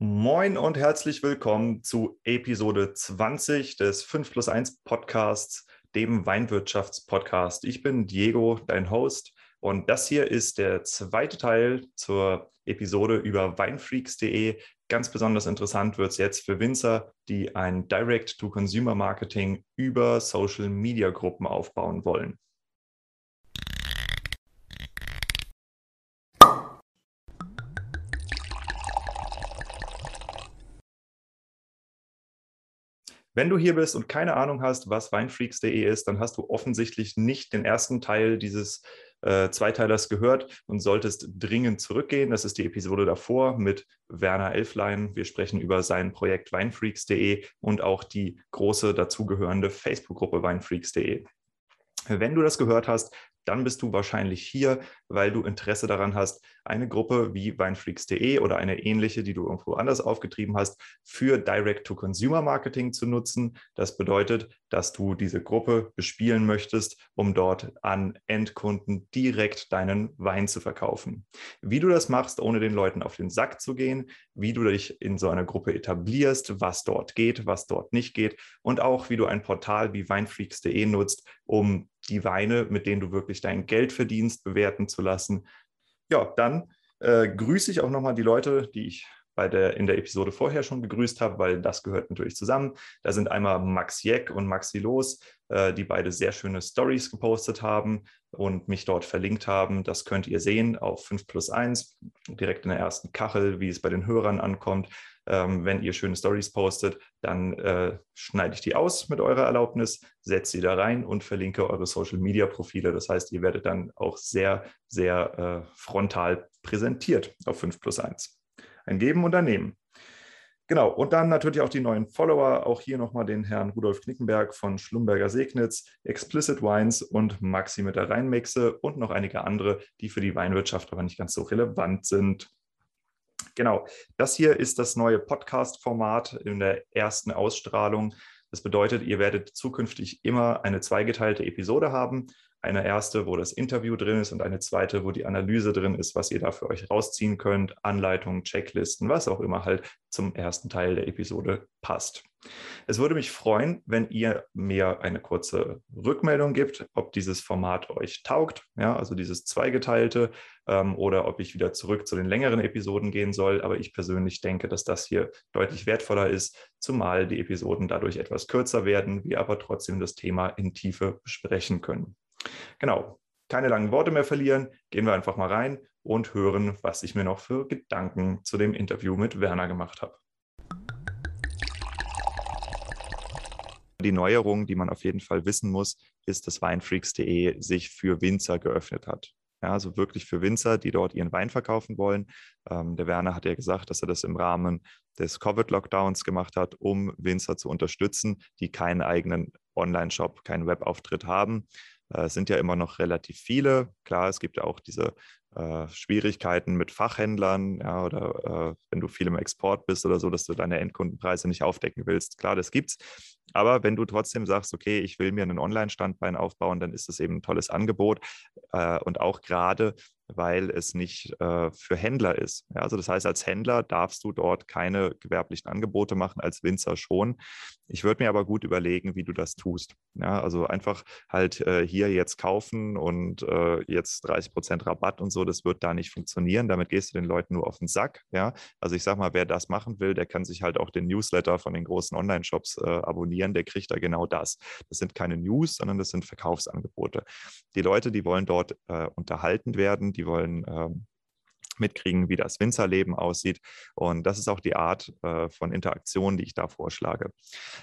Moin und herzlich willkommen zu Episode 20 des 5 plus 1 Podcasts, dem Weinwirtschaftspodcast. Ich bin Diego, dein Host, und das hier ist der zweite Teil zur Episode über weinfreaks.de. Ganz besonders interessant wird es jetzt für Winzer, die ein Direct-to-Consumer-Marketing über Social-Media-Gruppen aufbauen wollen. Wenn du hier bist und keine Ahnung hast, was weinfreaks.de ist, dann hast du offensichtlich nicht den ersten Teil dieses äh, Zweiteilers gehört und solltest dringend zurückgehen. Das ist die Episode davor mit Werner Elflein. Wir sprechen über sein Projekt weinfreaks.de und auch die große dazugehörende Facebook-Gruppe weinfreaks.de. Wenn du das gehört hast, dann bist du wahrscheinlich hier, weil du Interesse daran hast, eine Gruppe wie weinfreaks.de oder eine ähnliche, die du irgendwo anders aufgetrieben hast, für Direct-to-Consumer-Marketing zu nutzen. Das bedeutet, dass du diese Gruppe bespielen möchtest, um dort an Endkunden direkt deinen Wein zu verkaufen. Wie du das machst, ohne den Leuten auf den Sack zu gehen, wie du dich in so einer Gruppe etablierst, was dort geht, was dort nicht geht und auch wie du ein Portal wie weinfreaks.de nutzt, um die Weine, mit denen du wirklich dein Geld verdienst, bewerten zu lassen. Ja, dann äh, grüße ich auch nochmal die Leute, die ich bei der, in der Episode vorher schon begrüßt habe, weil das gehört natürlich zusammen. Da sind einmal Max Jeck und Maxi Los, äh, die beide sehr schöne Stories gepostet haben und mich dort verlinkt haben. Das könnt ihr sehen auf 5 plus 1, direkt in der ersten Kachel, wie es bei den Hörern ankommt. Ähm, wenn ihr schöne Stories postet, dann äh, schneide ich die aus mit eurer Erlaubnis, setze sie da rein und verlinke eure Social-Media-Profile. Das heißt, ihr werdet dann auch sehr, sehr äh, frontal präsentiert auf 5 plus 1. Ein Geben und ein Nehmen. Genau, und dann natürlich auch die neuen Follower. Auch hier nochmal den Herrn Rudolf Knickenberg von Schlumberger Segnitz, Explicit Wines und Maxi mit der Rheinmixe und noch einige andere, die für die Weinwirtschaft aber nicht ganz so relevant sind. Genau, das hier ist das neue Podcast-Format in der ersten Ausstrahlung. Das bedeutet, ihr werdet zukünftig immer eine zweigeteilte Episode haben. Eine erste, wo das Interview drin ist und eine zweite, wo die Analyse drin ist, was ihr da für euch rausziehen könnt, Anleitungen, Checklisten, was auch immer halt zum ersten Teil der Episode passt. Es würde mich freuen, wenn ihr mir eine kurze Rückmeldung gibt, ob dieses Format euch taugt, ja, also dieses zweigeteilte, ähm, oder ob ich wieder zurück zu den längeren Episoden gehen soll. Aber ich persönlich denke, dass das hier deutlich wertvoller ist, zumal die Episoden dadurch etwas kürzer werden, wir aber trotzdem das Thema in Tiefe besprechen können. Genau, keine langen Worte mehr verlieren, gehen wir einfach mal rein und hören, was ich mir noch für Gedanken zu dem Interview mit Werner gemacht habe. Die Neuerung, die man auf jeden Fall wissen muss, ist, dass weinfreaks.de sich für Winzer geöffnet hat. Ja, also wirklich für Winzer, die dort ihren Wein verkaufen wollen. Ähm, der Werner hat ja gesagt, dass er das im Rahmen des Covid-Lockdowns gemacht hat, um Winzer zu unterstützen, die keinen eigenen Online-Shop, keinen Webauftritt haben. Äh, es sind ja immer noch relativ viele. Klar, es gibt ja auch diese äh, Schwierigkeiten mit Fachhändlern, ja, oder äh, wenn du viel im Export bist oder so, dass du deine Endkundenpreise nicht aufdecken willst. Klar, das gibt's. Aber wenn du trotzdem sagst, okay, ich will mir einen Online-Standbein aufbauen, dann ist das eben ein tolles Angebot. Äh, und auch gerade, weil es nicht äh, für Händler ist. Ja, also das heißt, als Händler darfst du dort keine gewerblichen Angebote machen, als Winzer schon. Ich würde mir aber gut überlegen, wie du das tust. Ja, also einfach halt äh, hier jetzt kaufen und äh, jetzt 30 Prozent Rabatt und so, das wird da nicht funktionieren. Damit gehst du den Leuten nur auf den Sack. Ja, also ich sage mal, wer das machen will, der kann sich halt auch den Newsletter von den großen Online-Shops äh, abonnieren. Der kriegt da genau das. Das sind keine News, sondern das sind Verkaufsangebote. Die Leute, die wollen dort äh, unterhalten werden, die wollen ähm, mitkriegen, wie das Winzerleben aussieht. Und das ist auch die Art äh, von Interaktion, die ich da vorschlage.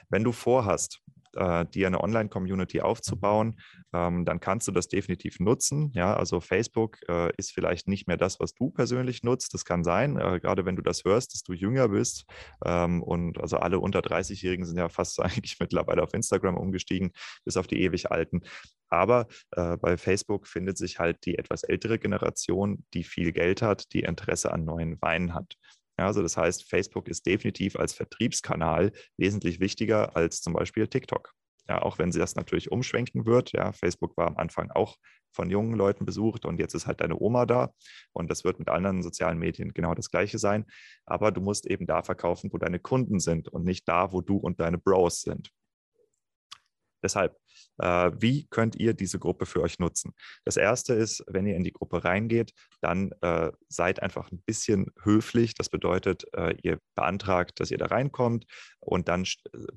Wenn du vorhast, äh, dir eine Online-Community aufzubauen, ähm, dann kannst du das definitiv nutzen. Ja, also Facebook äh, ist vielleicht nicht mehr das, was du persönlich nutzt. Das kann sein, äh, gerade wenn du das hörst, dass du jünger bist. Ähm, und also alle unter 30-Jährigen sind ja fast eigentlich mittlerweile auf Instagram umgestiegen, bis auf die ewig Alten. Aber äh, bei Facebook findet sich halt die etwas ältere Generation, die viel Geld hat, die Interesse an neuen Weinen hat. Ja, also das heißt, Facebook ist definitiv als Vertriebskanal wesentlich wichtiger als zum Beispiel TikTok. Ja, auch wenn sie das natürlich umschwenken wird. Ja, Facebook war am Anfang auch von jungen Leuten besucht und jetzt ist halt deine Oma da. Und das wird mit anderen sozialen Medien genau das Gleiche sein. Aber du musst eben da verkaufen, wo deine Kunden sind und nicht da, wo du und deine Bros sind. Deshalb, äh, wie könnt ihr diese Gruppe für euch nutzen? Das erste ist, wenn ihr in die Gruppe reingeht, dann äh, seid einfach ein bisschen höflich. Das bedeutet, äh, ihr beantragt, dass ihr da reinkommt und dann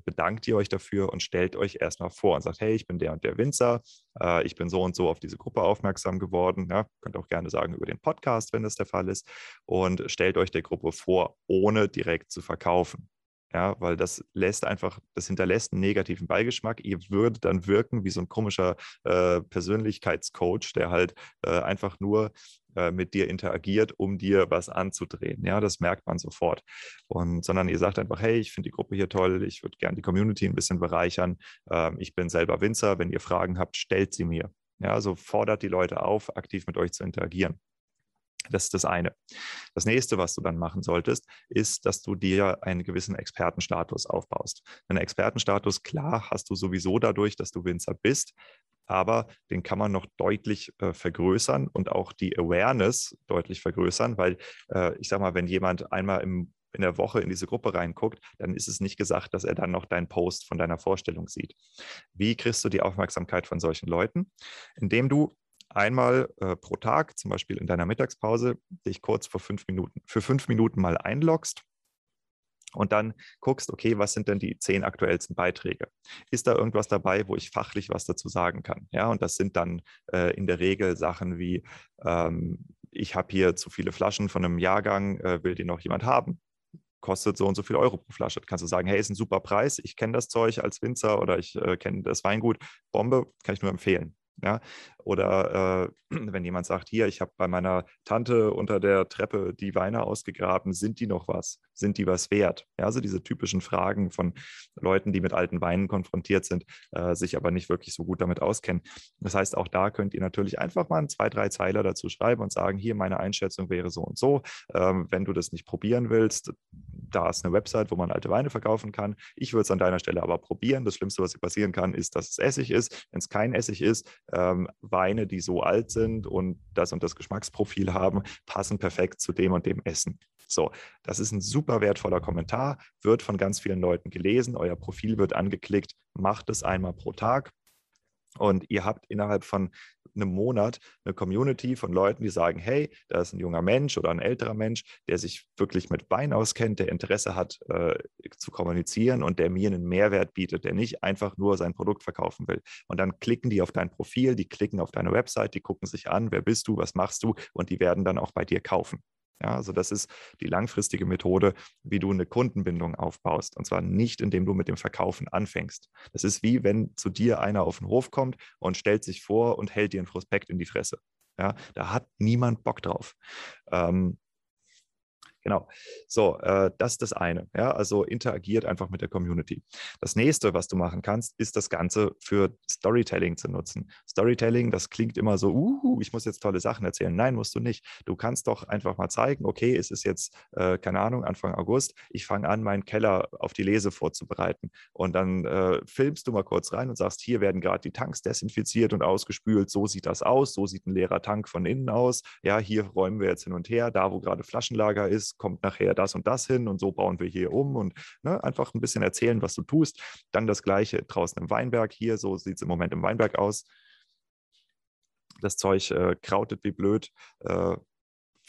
bedankt ihr euch dafür und stellt euch erstmal vor und sagt, hey, ich bin der und der Winzer, äh, ich bin so und so auf diese Gruppe aufmerksam geworden. Ja, könnt auch gerne sagen über den Podcast, wenn das der Fall ist. Und stellt euch der Gruppe vor, ohne direkt zu verkaufen. Ja, weil das lässt einfach, das hinterlässt einen negativen Beigeschmack. Ihr würdet dann wirken wie so ein komischer äh, Persönlichkeitscoach, der halt äh, einfach nur äh, mit dir interagiert, um dir was anzudrehen. Ja, das merkt man sofort. Und sondern ihr sagt einfach, hey, ich finde die Gruppe hier toll, ich würde gerne die Community ein bisschen bereichern. Ähm, ich bin selber Winzer. Wenn ihr Fragen habt, stellt sie mir. Ja, also fordert die Leute auf, aktiv mit euch zu interagieren. Das ist das eine. Das nächste, was du dann machen solltest, ist, dass du dir einen gewissen Expertenstatus aufbaust. Einen Expertenstatus, klar, hast du sowieso dadurch, dass du Winzer bist, aber den kann man noch deutlich äh, vergrößern und auch die Awareness deutlich vergrößern, weil äh, ich sage mal, wenn jemand einmal im in der Woche in diese Gruppe reinguckt, dann ist es nicht gesagt, dass er dann noch deinen Post von deiner Vorstellung sieht. Wie kriegst du die Aufmerksamkeit von solchen Leuten? Indem du einmal äh, pro Tag, zum Beispiel in deiner Mittagspause, dich kurz vor fünf Minuten, für fünf Minuten mal einloggst und dann guckst, okay, was sind denn die zehn aktuellsten Beiträge? Ist da irgendwas dabei, wo ich fachlich was dazu sagen kann? Ja, und das sind dann äh, in der Regel Sachen wie, ähm, ich habe hier zu viele Flaschen von einem Jahrgang, äh, will die noch jemand haben? Kostet so und so viel Euro pro Flasche. Kannst du sagen, hey, ist ein super Preis, ich kenne das Zeug als Winzer oder ich äh, kenne das Weingut, Bombe, kann ich nur empfehlen. Ja? Oder äh, wenn jemand sagt, hier, ich habe bei meiner Tante unter der Treppe die Weine ausgegraben, sind die noch was? Sind die was wert? Ja, also diese typischen Fragen von Leuten, die mit alten Weinen konfrontiert sind, äh, sich aber nicht wirklich so gut damit auskennen. Das heißt, auch da könnt ihr natürlich einfach mal zwei, drei Zeiler dazu schreiben und sagen, hier, meine Einschätzung wäre so und so. Ähm, wenn du das nicht probieren willst, da ist eine Website, wo man alte Weine verkaufen kann. Ich würde es an deiner Stelle aber probieren. Das Schlimmste, was passieren kann, ist, dass es Essig ist. Wenn es kein Essig ist, ähm, Weine, die so alt sind und das und das Geschmacksprofil haben, passen perfekt zu dem und dem Essen. So, das ist ein super wertvoller Kommentar, wird von ganz vielen Leuten gelesen, euer Profil wird angeklickt, macht es einmal pro Tag. Und ihr habt innerhalb von einem Monat eine Community von Leuten, die sagen, hey, da ist ein junger Mensch oder ein älterer Mensch, der sich wirklich mit Wein auskennt, der Interesse hat äh, zu kommunizieren und der mir einen Mehrwert bietet, der nicht einfach nur sein Produkt verkaufen will. Und dann klicken die auf dein Profil, die klicken auf deine Website, die gucken sich an, wer bist du, was machst du und die werden dann auch bei dir kaufen. Ja, also das ist die langfristige Methode, wie du eine Kundenbindung aufbaust. Und zwar nicht, indem du mit dem Verkaufen anfängst. Das ist wie, wenn zu dir einer auf den Hof kommt und stellt sich vor und hält dir ein Prospekt in die Fresse. Ja, da hat niemand Bock drauf. Ähm, Genau. So, äh, das ist das eine. Ja, also interagiert einfach mit der Community. Das nächste, was du machen kannst, ist das Ganze für Storytelling zu nutzen. Storytelling, das klingt immer so, uh, ich muss jetzt tolle Sachen erzählen. Nein, musst du nicht. Du kannst doch einfach mal zeigen, okay, es ist jetzt, äh, keine Ahnung, Anfang August, ich fange an, meinen Keller auf die Lese vorzubereiten. Und dann äh, filmst du mal kurz rein und sagst, hier werden gerade die Tanks desinfiziert und ausgespült. So sieht das aus. So sieht ein leerer Tank von innen aus. Ja, hier räumen wir jetzt hin und her. Da, wo gerade Flaschenlager ist, kommt nachher das und das hin und so bauen wir hier um und ne, einfach ein bisschen erzählen, was du tust. Dann das gleiche draußen im Weinberg. Hier, so sieht es im Moment im Weinberg aus. Das Zeug äh, krautet wie blöd. Äh,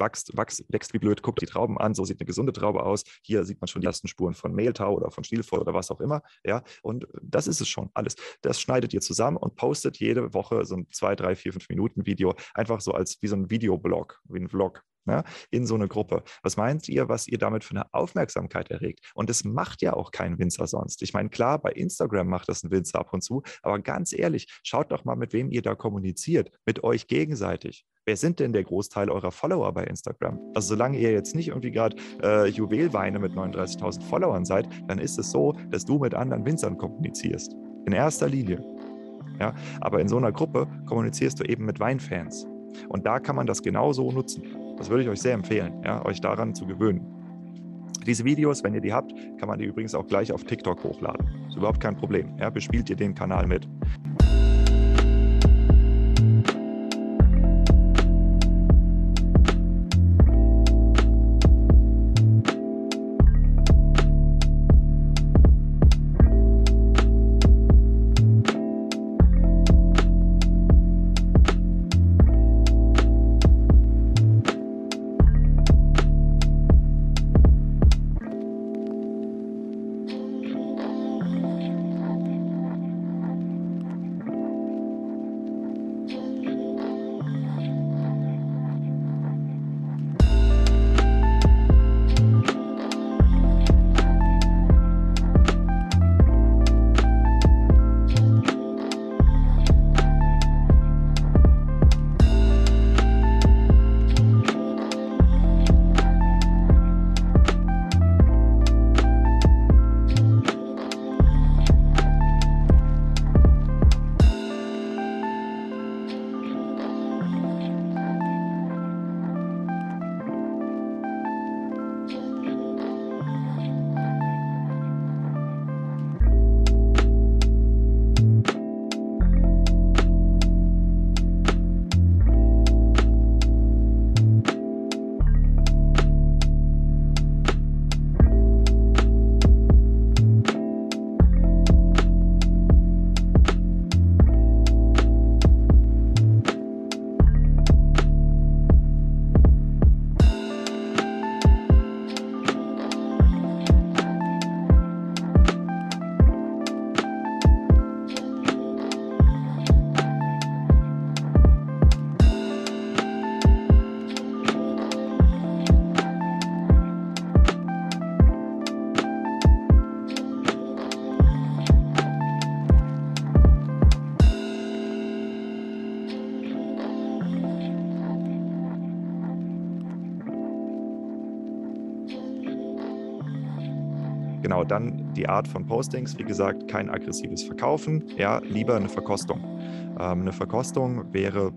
wächst, wächst, wächst wie blöd, guckt die Trauben an, so sieht eine gesunde Traube aus. Hier sieht man schon die ersten Spuren von Mehltau oder von Stielvoll oder was auch immer. Ja, und das ist es schon alles. Das schneidet ihr zusammen und postet jede Woche so ein zwei, drei, vier, fünf Minuten Video, einfach so als wie so ein Videoblog, wie ein Vlog ja, in so eine Gruppe. Was meint ihr, was ihr damit für eine Aufmerksamkeit erregt? Und das macht ja auch kein Winzer sonst. Ich meine, klar, bei Instagram macht das ein Winzer ab und zu, aber ganz ehrlich, schaut doch mal, mit wem ihr da kommuniziert, mit euch gegenseitig. Wer sind denn der Großteil eurer Follower bei Instagram? Also solange ihr jetzt nicht irgendwie gerade äh, Juwelweine mit 39.000 Followern seid, dann ist es so, dass du mit anderen Winzern kommunizierst. In erster Linie. Ja, aber in so einer Gruppe kommunizierst du eben mit Weinfans. Und da kann man das genauso nutzen. Das würde ich euch sehr empfehlen, ja, euch daran zu gewöhnen. Diese Videos, wenn ihr die habt, kann man die übrigens auch gleich auf TikTok hochladen. Ist überhaupt kein Problem. Ja, bespielt ihr den Kanal mit. Genau, dann die Art von Postings, wie gesagt, kein aggressives Verkaufen, ja, lieber eine Verkostung. Ähm, eine Verkostung wäre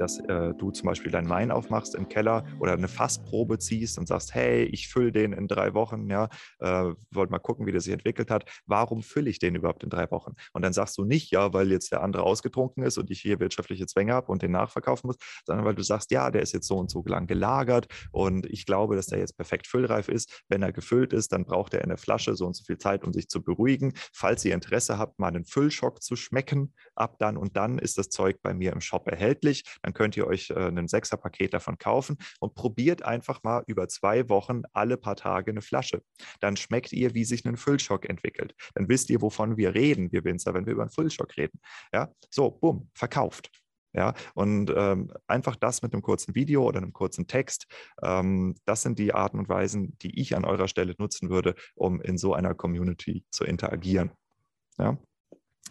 dass äh, du zum Beispiel deinen Wein aufmachst im Keller oder eine Fassprobe ziehst und sagst, hey, ich fülle den in drei Wochen, ja, äh, wollt mal gucken, wie der sich entwickelt hat. Warum fülle ich den überhaupt in drei Wochen? Und dann sagst du nicht, ja, weil jetzt der andere ausgetrunken ist und ich hier wirtschaftliche Zwänge habe und den nachverkaufen muss, sondern weil du sagst, ja, der ist jetzt so und so lang gelagert und ich glaube, dass der jetzt perfekt füllreif ist. Wenn er gefüllt ist, dann braucht er in der Flasche so und so viel Zeit, um sich zu beruhigen. Falls ihr Interesse habt, mal einen Füllschock zu schmecken, ab dann und dann ist das Zeug bei mir im Shop erhältlich dann könnt ihr euch äh, ein Sechserpaket davon kaufen und probiert einfach mal über zwei Wochen alle paar Tage eine Flasche. Dann schmeckt ihr, wie sich ein Füllschock entwickelt. Dann wisst ihr, wovon wir reden, wir Winzer, wenn wir über einen Füllschock reden. Ja, so, bumm, verkauft. Ja, und ähm, einfach das mit einem kurzen Video oder einem kurzen Text, ähm, das sind die Arten und Weisen, die ich an eurer Stelle nutzen würde, um in so einer Community zu interagieren. Ja.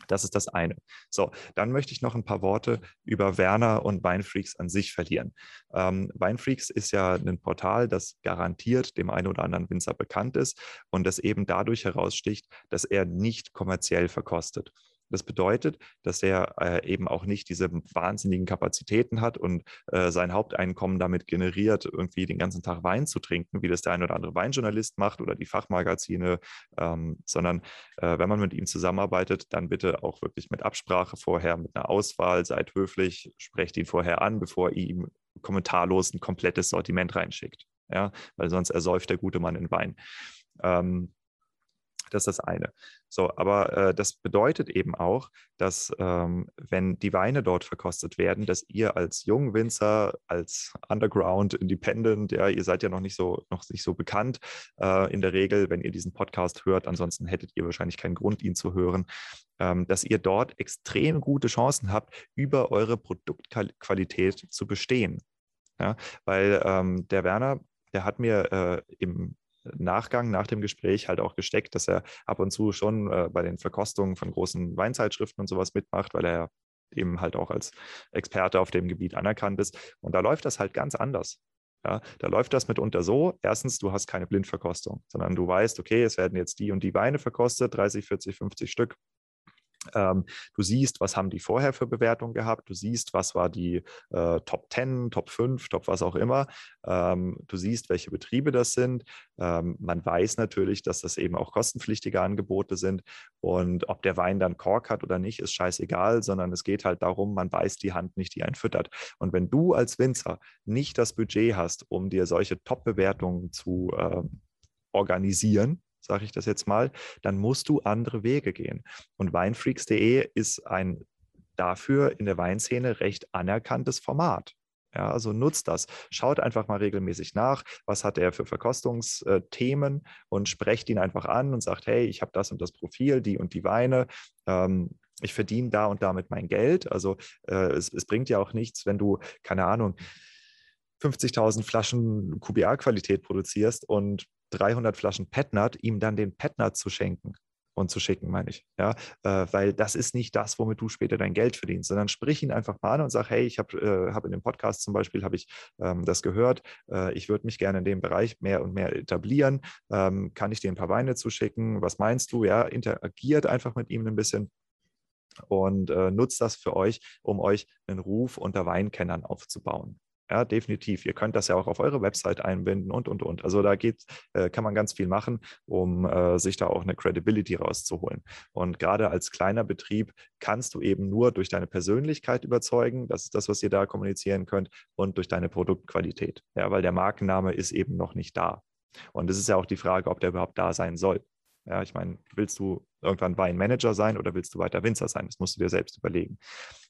Das ist das eine. So, dann möchte ich noch ein paar Worte über Werner und Weinfreaks an sich verlieren. Ähm, Weinfreaks ist ja ein Portal, das garantiert dem einen oder anderen Winzer bekannt ist und das eben dadurch heraussticht, dass er nicht kommerziell verkostet. Das bedeutet, dass er äh, eben auch nicht diese wahnsinnigen Kapazitäten hat und äh, sein Haupteinkommen damit generiert, irgendwie den ganzen Tag Wein zu trinken, wie das der ein oder andere Weinjournalist macht oder die Fachmagazine, ähm, sondern äh, wenn man mit ihm zusammenarbeitet, dann bitte auch wirklich mit Absprache vorher, mit einer Auswahl, seid höflich, sprecht ihn vorher an, bevor ihr ihm kommentarlos ein komplettes Sortiment reinschickt. Ja, weil sonst ersäuft der gute Mann in Wein. Ähm, das ist das eine. So, aber äh, das bedeutet eben auch, dass ähm, wenn die Weine dort verkostet werden, dass ihr als Jungwinzer, als Underground Independent, ja, ihr seid ja noch nicht so, noch nicht so bekannt äh, in der Regel, wenn ihr diesen Podcast hört, ansonsten hättet ihr wahrscheinlich keinen Grund, ihn zu hören, ähm, dass ihr dort extrem gute Chancen habt, über eure Produktqualität zu bestehen. Ja, weil ähm, der Werner, der hat mir äh, im Nachgang, nach dem Gespräch halt auch gesteckt, dass er ab und zu schon äh, bei den Verkostungen von großen Weinzeitschriften und sowas mitmacht, weil er eben halt auch als Experte auf dem Gebiet anerkannt ist. Und da läuft das halt ganz anders. Ja, da läuft das mitunter so. Erstens, du hast keine Blindverkostung, sondern du weißt, okay, es werden jetzt die und die Weine verkostet, 30, 40, 50 Stück. Ähm, du siehst, was haben die vorher für Bewertungen gehabt. Du siehst, was war die äh, Top 10, Top 5, Top was auch immer. Ähm, du siehst, welche Betriebe das sind. Ähm, man weiß natürlich, dass das eben auch kostenpflichtige Angebote sind. Und ob der Wein dann Kork hat oder nicht, ist scheißegal, sondern es geht halt darum, man weiß die Hand nicht, die einen füttert. Und wenn du als Winzer nicht das Budget hast, um dir solche Top-Bewertungen zu äh, organisieren, sage ich das jetzt mal, dann musst du andere Wege gehen. Und weinfreaks.de ist ein dafür in der Weinszene recht anerkanntes Format. Ja, also nutzt das. Schaut einfach mal regelmäßig nach, was hat er für Verkostungsthemen und sprecht ihn einfach an und sagt, hey, ich habe das und das Profil, die und die Weine. Ähm, ich verdiene da und damit mein Geld. Also äh, es, es bringt ja auch nichts, wenn du, keine Ahnung, 50.000 Flaschen QBA-Qualität produzierst und 300 Flaschen Petnat, ihm dann den Petnat zu schenken und zu schicken, meine ich. Ja, äh, weil das ist nicht das, womit du später dein Geld verdienst, sondern sprich ihn einfach mal an und sag, hey, ich habe äh, hab in dem Podcast zum Beispiel habe ich ähm, das gehört. Äh, ich würde mich gerne in dem Bereich mehr und mehr etablieren. Ähm, kann ich dir ein paar Weine zuschicken? Was meinst du? Ja, interagiert einfach mit ihm ein bisschen und äh, nutzt das für euch, um euch einen Ruf unter Weinkennern aufzubauen. Ja, definitiv. Ihr könnt das ja auch auf eure Website einbinden und, und, und. Also da geht, äh, kann man ganz viel machen, um äh, sich da auch eine Credibility rauszuholen. Und gerade als kleiner Betrieb kannst du eben nur durch deine Persönlichkeit überzeugen, das ist das, was ihr da kommunizieren könnt, und durch deine Produktqualität. Ja, weil der Markenname ist eben noch nicht da. Und es ist ja auch die Frage, ob der überhaupt da sein soll. Ja, ich meine, willst du irgendwann Weinmanager sein oder willst du weiter Winzer sein? Das musst du dir selbst überlegen.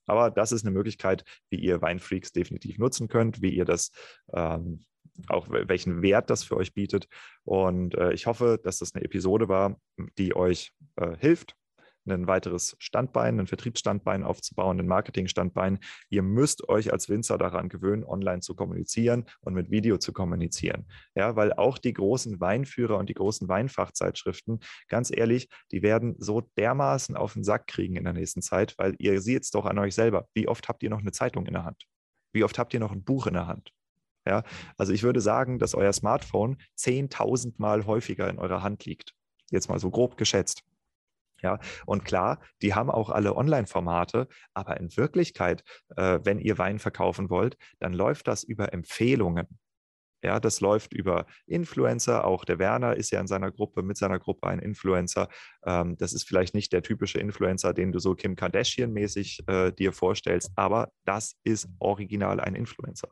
Aber das ist eine Möglichkeit, wie ihr Weinfreaks definitiv nutzen könnt, wie ihr das ähm, auch welchen Wert das für euch bietet. Und äh, ich hoffe, dass das eine Episode war, die euch äh, hilft, ein weiteres Standbein, ein Vertriebsstandbein aufzubauen, ein Marketingstandbein. Ihr müsst euch als Winzer daran gewöhnen, online zu kommunizieren und mit Video zu kommunizieren. Ja, weil auch die großen Weinführer und die großen Weinfachzeitschriften, ganz ehrlich, die werden so dermaßen auf den Sack kriegen in der nächsten Zeit, weil ihr seht es doch an euch selber. Wie oft habt ihr noch eine Zeitung in der Hand? Wie oft habt ihr noch ein Buch in der Hand? Ja, also ich würde sagen, dass euer Smartphone 10.000 Mal häufiger in eurer Hand liegt. Jetzt mal so grob geschätzt. Ja, und klar, die haben auch alle Online-Formate, aber in Wirklichkeit, äh, wenn ihr Wein verkaufen wollt, dann läuft das über Empfehlungen. Ja, das läuft über Influencer. Auch der Werner ist ja in seiner Gruppe, mit seiner Gruppe ein Influencer. Ähm, das ist vielleicht nicht der typische Influencer, den du so Kim Kardashian-mäßig äh, dir vorstellst, aber das ist original ein Influencer.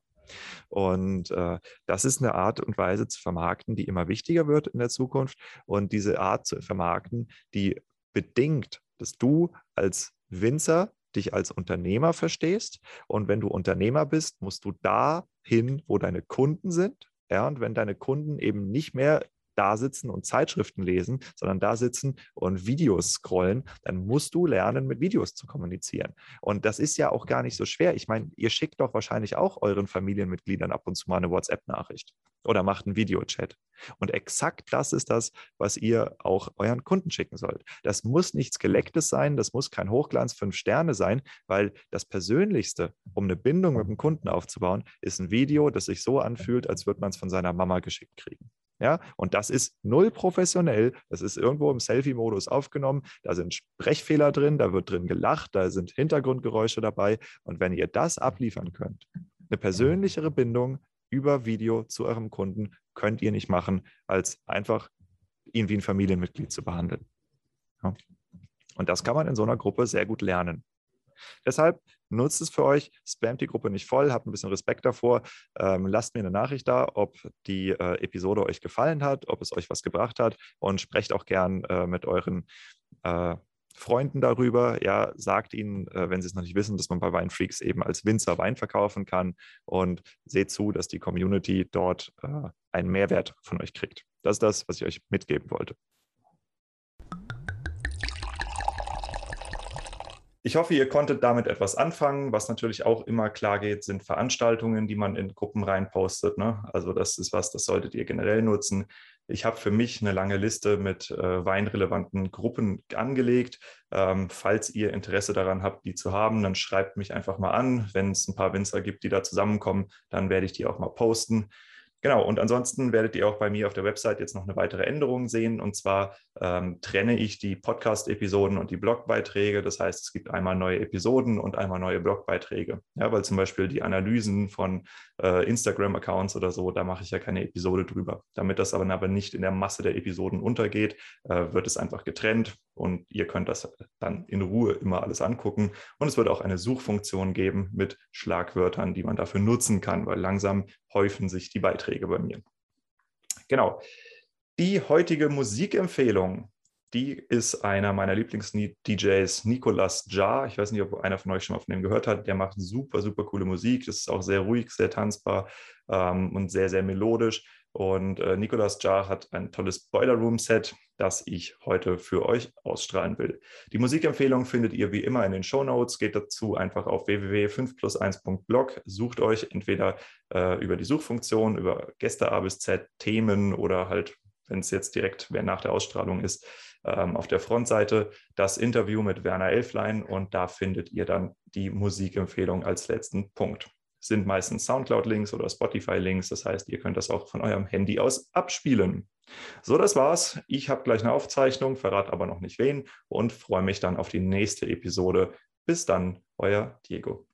Und äh, das ist eine Art und Weise zu vermarkten, die immer wichtiger wird in der Zukunft. Und diese Art zu vermarkten, die bedingt, dass du als Winzer dich als Unternehmer verstehst. Und wenn du Unternehmer bist, musst du dahin, wo deine Kunden sind. Ja, und wenn deine Kunden eben nicht mehr da sitzen und Zeitschriften lesen, sondern da sitzen und Videos scrollen, dann musst du lernen, mit Videos zu kommunizieren. Und das ist ja auch gar nicht so schwer. Ich meine, ihr schickt doch wahrscheinlich auch euren Familienmitgliedern ab und zu mal eine WhatsApp-Nachricht oder macht einen Videochat. Und exakt das ist das, was ihr auch euren Kunden schicken sollt. Das muss nichts Gelecktes sein, das muss kein Hochglanz fünf Sterne sein, weil das Persönlichste, um eine Bindung mit dem Kunden aufzubauen, ist ein Video, das sich so anfühlt, als würde man es von seiner Mama geschickt kriegen. Ja, und das ist null professionell. Das ist irgendwo im Selfie-Modus aufgenommen. Da sind Sprechfehler drin, da wird drin gelacht, da sind Hintergrundgeräusche dabei. Und wenn ihr das abliefern könnt, eine persönlichere Bindung über Video zu eurem Kunden könnt ihr nicht machen, als einfach ihn wie ein Familienmitglied zu behandeln. Ja. Und das kann man in so einer Gruppe sehr gut lernen. Deshalb nutzt es für euch, spamt die Gruppe nicht voll, habt ein bisschen Respekt davor, ähm, lasst mir eine Nachricht da, ob die äh, Episode euch gefallen hat, ob es euch was gebracht hat und sprecht auch gern äh, mit euren äh, Freunden darüber. Ja, sagt ihnen, äh, wenn sie es noch nicht wissen, dass man bei Weinfreaks eben als Winzer Wein verkaufen kann und seht zu, dass die Community dort äh, einen Mehrwert von euch kriegt. Das ist das, was ich euch mitgeben wollte. Ich hoffe, ihr konntet damit etwas anfangen. Was natürlich auch immer klar geht, sind Veranstaltungen, die man in Gruppen reinpostet. Ne? Also das ist was, das solltet ihr generell nutzen. Ich habe für mich eine lange Liste mit äh, weinrelevanten Gruppen angelegt. Ähm, falls ihr Interesse daran habt, die zu haben, dann schreibt mich einfach mal an. Wenn es ein paar Winzer gibt, die da zusammenkommen, dann werde ich die auch mal posten. Genau, und ansonsten werdet ihr auch bei mir auf der Website jetzt noch eine weitere Änderung sehen. Und zwar ähm, trenne ich die Podcast-Episoden und die Blogbeiträge. Das heißt, es gibt einmal neue Episoden und einmal neue Blogbeiträge. Ja, weil zum Beispiel die Analysen von äh, Instagram-Accounts oder so, da mache ich ja keine Episode drüber. Damit das aber, aber nicht in der Masse der Episoden untergeht, äh, wird es einfach getrennt und ihr könnt das dann in Ruhe immer alles angucken. Und es wird auch eine Suchfunktion geben mit Schlagwörtern, die man dafür nutzen kann, weil langsam häufen sich die Beiträge bei mir. Genau. Die heutige Musikempfehlung, die ist einer meiner Lieblings-DJs, Nicolas Jar. Ich weiß nicht, ob einer von euch schon mal von dem gehört hat. Der macht super, super coole Musik. Das ist auch sehr ruhig, sehr tanzbar ähm, und sehr, sehr melodisch. Und äh, Nicolas Jar hat ein tolles Boiler Room Set, das ich heute für euch ausstrahlen will. Die Musikempfehlung findet ihr wie immer in den Show Notes. Geht dazu einfach auf www.5plus1.blog. Sucht euch entweder äh, über die Suchfunktion, über Gäste A bis Z, Themen oder halt, wenn es jetzt direkt nach der Ausstrahlung ist, ähm, auf der Frontseite das Interview mit Werner Elflein und da findet ihr dann die Musikempfehlung als letzten Punkt sind meistens Soundcloud-Links oder Spotify-Links. Das heißt, ihr könnt das auch von eurem Handy aus abspielen. So, das war's. Ich habe gleich eine Aufzeichnung, verrate aber noch nicht wen und freue mich dann auf die nächste Episode. Bis dann, euer Diego.